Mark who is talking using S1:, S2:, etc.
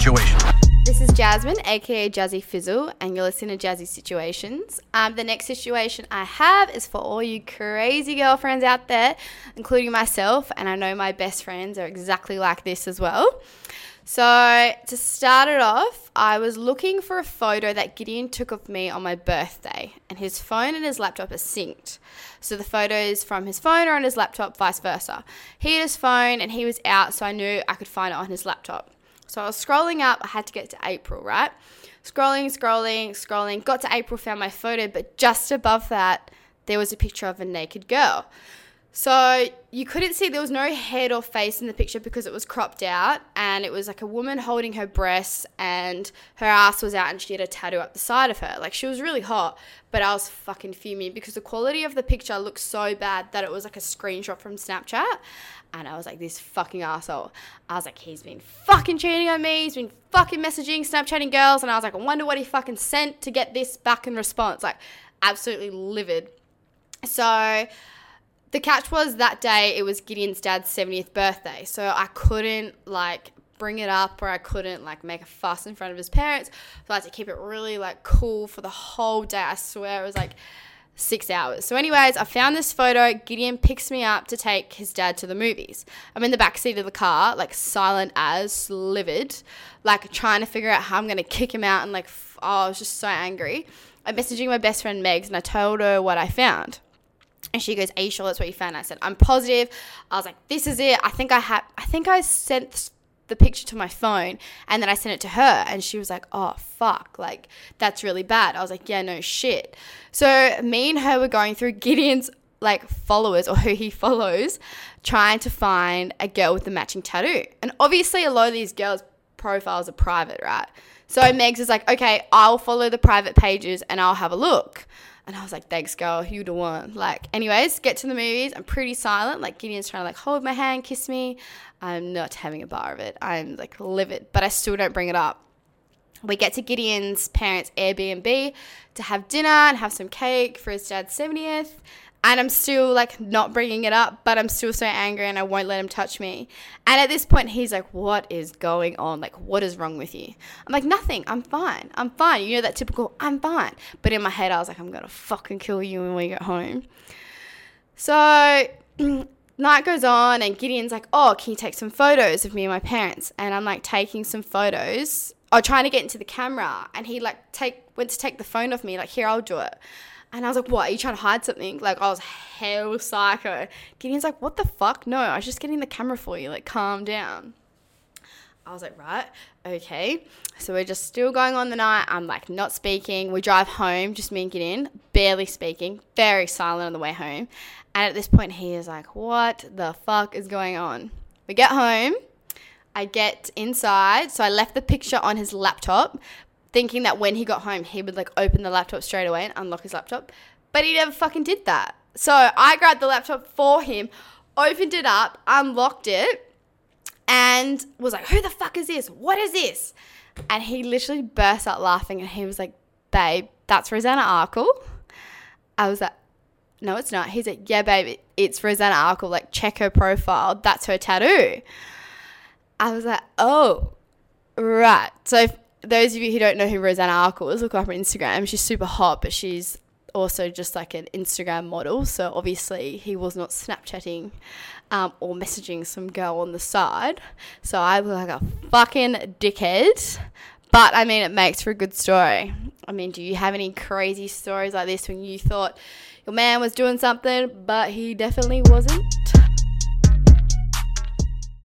S1: Situation.
S2: This is Jasmine, aka Jazzy Fizzle, and you're listening to Jazzy Situations. Um, the next situation I have is for all you crazy girlfriends out there, including myself, and I know my best friends are exactly like this as well. So, to start it off, I was looking for a photo that Gideon took of me on my birthday, and his phone and his laptop are synced. So, the photos from his phone are on his laptop, vice versa. He had his phone and he was out, so I knew I could find it on his laptop. So, I was scrolling up, I had to get to April, right? Scrolling, scrolling, scrolling, got to April, found my photo, but just above that, there was a picture of a naked girl. So you couldn't see there was no head or face in the picture because it was cropped out and it was like a woman holding her breasts and her ass was out and she had a tattoo up the side of her. Like she was really hot, but I was fucking fuming because the quality of the picture looked so bad that it was like a screenshot from Snapchat. And I was like, this fucking asshole. I was like, he's been fucking cheating on me. He's been fucking messaging, Snapchatting girls. And I was like, I wonder what he fucking sent to get this back in response. Like, absolutely livid. So the catch was that day it was Gideon's dad's 70th birthday. So I couldn't like bring it up or I couldn't like make a fuss in front of his parents. So I had to keep it really like cool for the whole day. I swear it was like six hours. So, anyways, I found this photo. Gideon picks me up to take his dad to the movies. I'm in the back seat of the car, like silent as, livid, like trying to figure out how I'm gonna kick him out. And like, f- oh, I was just so angry. I'm messaging my best friend Megs and I told her what I found. And she goes, "Are you sure that's what you found?" I said, "I'm positive." I was like, "This is it. I think I have. I think I sent the picture to my phone, and then I sent it to her, and she was like, "Oh fuck, like that's really bad." I was like, "Yeah, no shit." So me and her were going through Gideon's like followers or who he follows, trying to find a girl with the matching tattoo. And obviously, a lot of these girls' profiles are private, right? So Megs is like, "Okay, I'll follow the private pages and I'll have a look." And I was like, thanks, girl. You the one. Like, anyways, get to the movies. I'm pretty silent. Like, Gideon's trying to like hold my hand, kiss me. I'm not having a bar of it. I'm like livid, but I still don't bring it up. We get to Gideon's parents' Airbnb to have dinner and have some cake for his dad's 70th. And I'm still like not bringing it up, but I'm still so angry and I won't let him touch me. And at this point, he's like, What is going on? Like, what is wrong with you? I'm like, Nothing. I'm fine. I'm fine. You know, that typical, I'm fine. But in my head, I was like, I'm going to fucking kill you when we get home. So night goes on and Gideon's like, Oh, can you take some photos of me and my parents? And I'm like taking some photos. or trying to get into the camera. And he like take went to take the phone off me, like, Here, I'll do it. And I was like, what? Are you trying to hide something? Like, I was hell psycho. Gideon's like, what the fuck? No, I was just getting the camera for you. Like, calm down. I was like, right, okay. So we're just still going on the night. I'm like, not speaking. We drive home, just me and Gideon, barely speaking, very silent on the way home. And at this point, he is like, what the fuck is going on? We get home. I get inside. So I left the picture on his laptop, thinking that when he got home, he would like open the laptop straight away and unlock his laptop. But he never fucking did that. So I grabbed the laptop for him, opened it up, unlocked it, and was like, Who the fuck is this? What is this? And he literally burst out laughing and he was like, Babe, that's Rosanna Arkle. I was like, No, it's not. He's like, Yeah, babe, it's Rosanna Arkle. Like, check her profile. That's her tattoo. I was like, Oh, right. So those of you who don't know who Rosanna Arkle is, look up her Instagram. She's super hot, but she's also just like an Instagram model. So obviously he was not Snapchatting um, or messaging some girl on the side. So I look like a fucking dickhead. But I mean, it makes for a good story. I mean, do you have any crazy stories like this when you thought your man was doing something, but he definitely wasn't?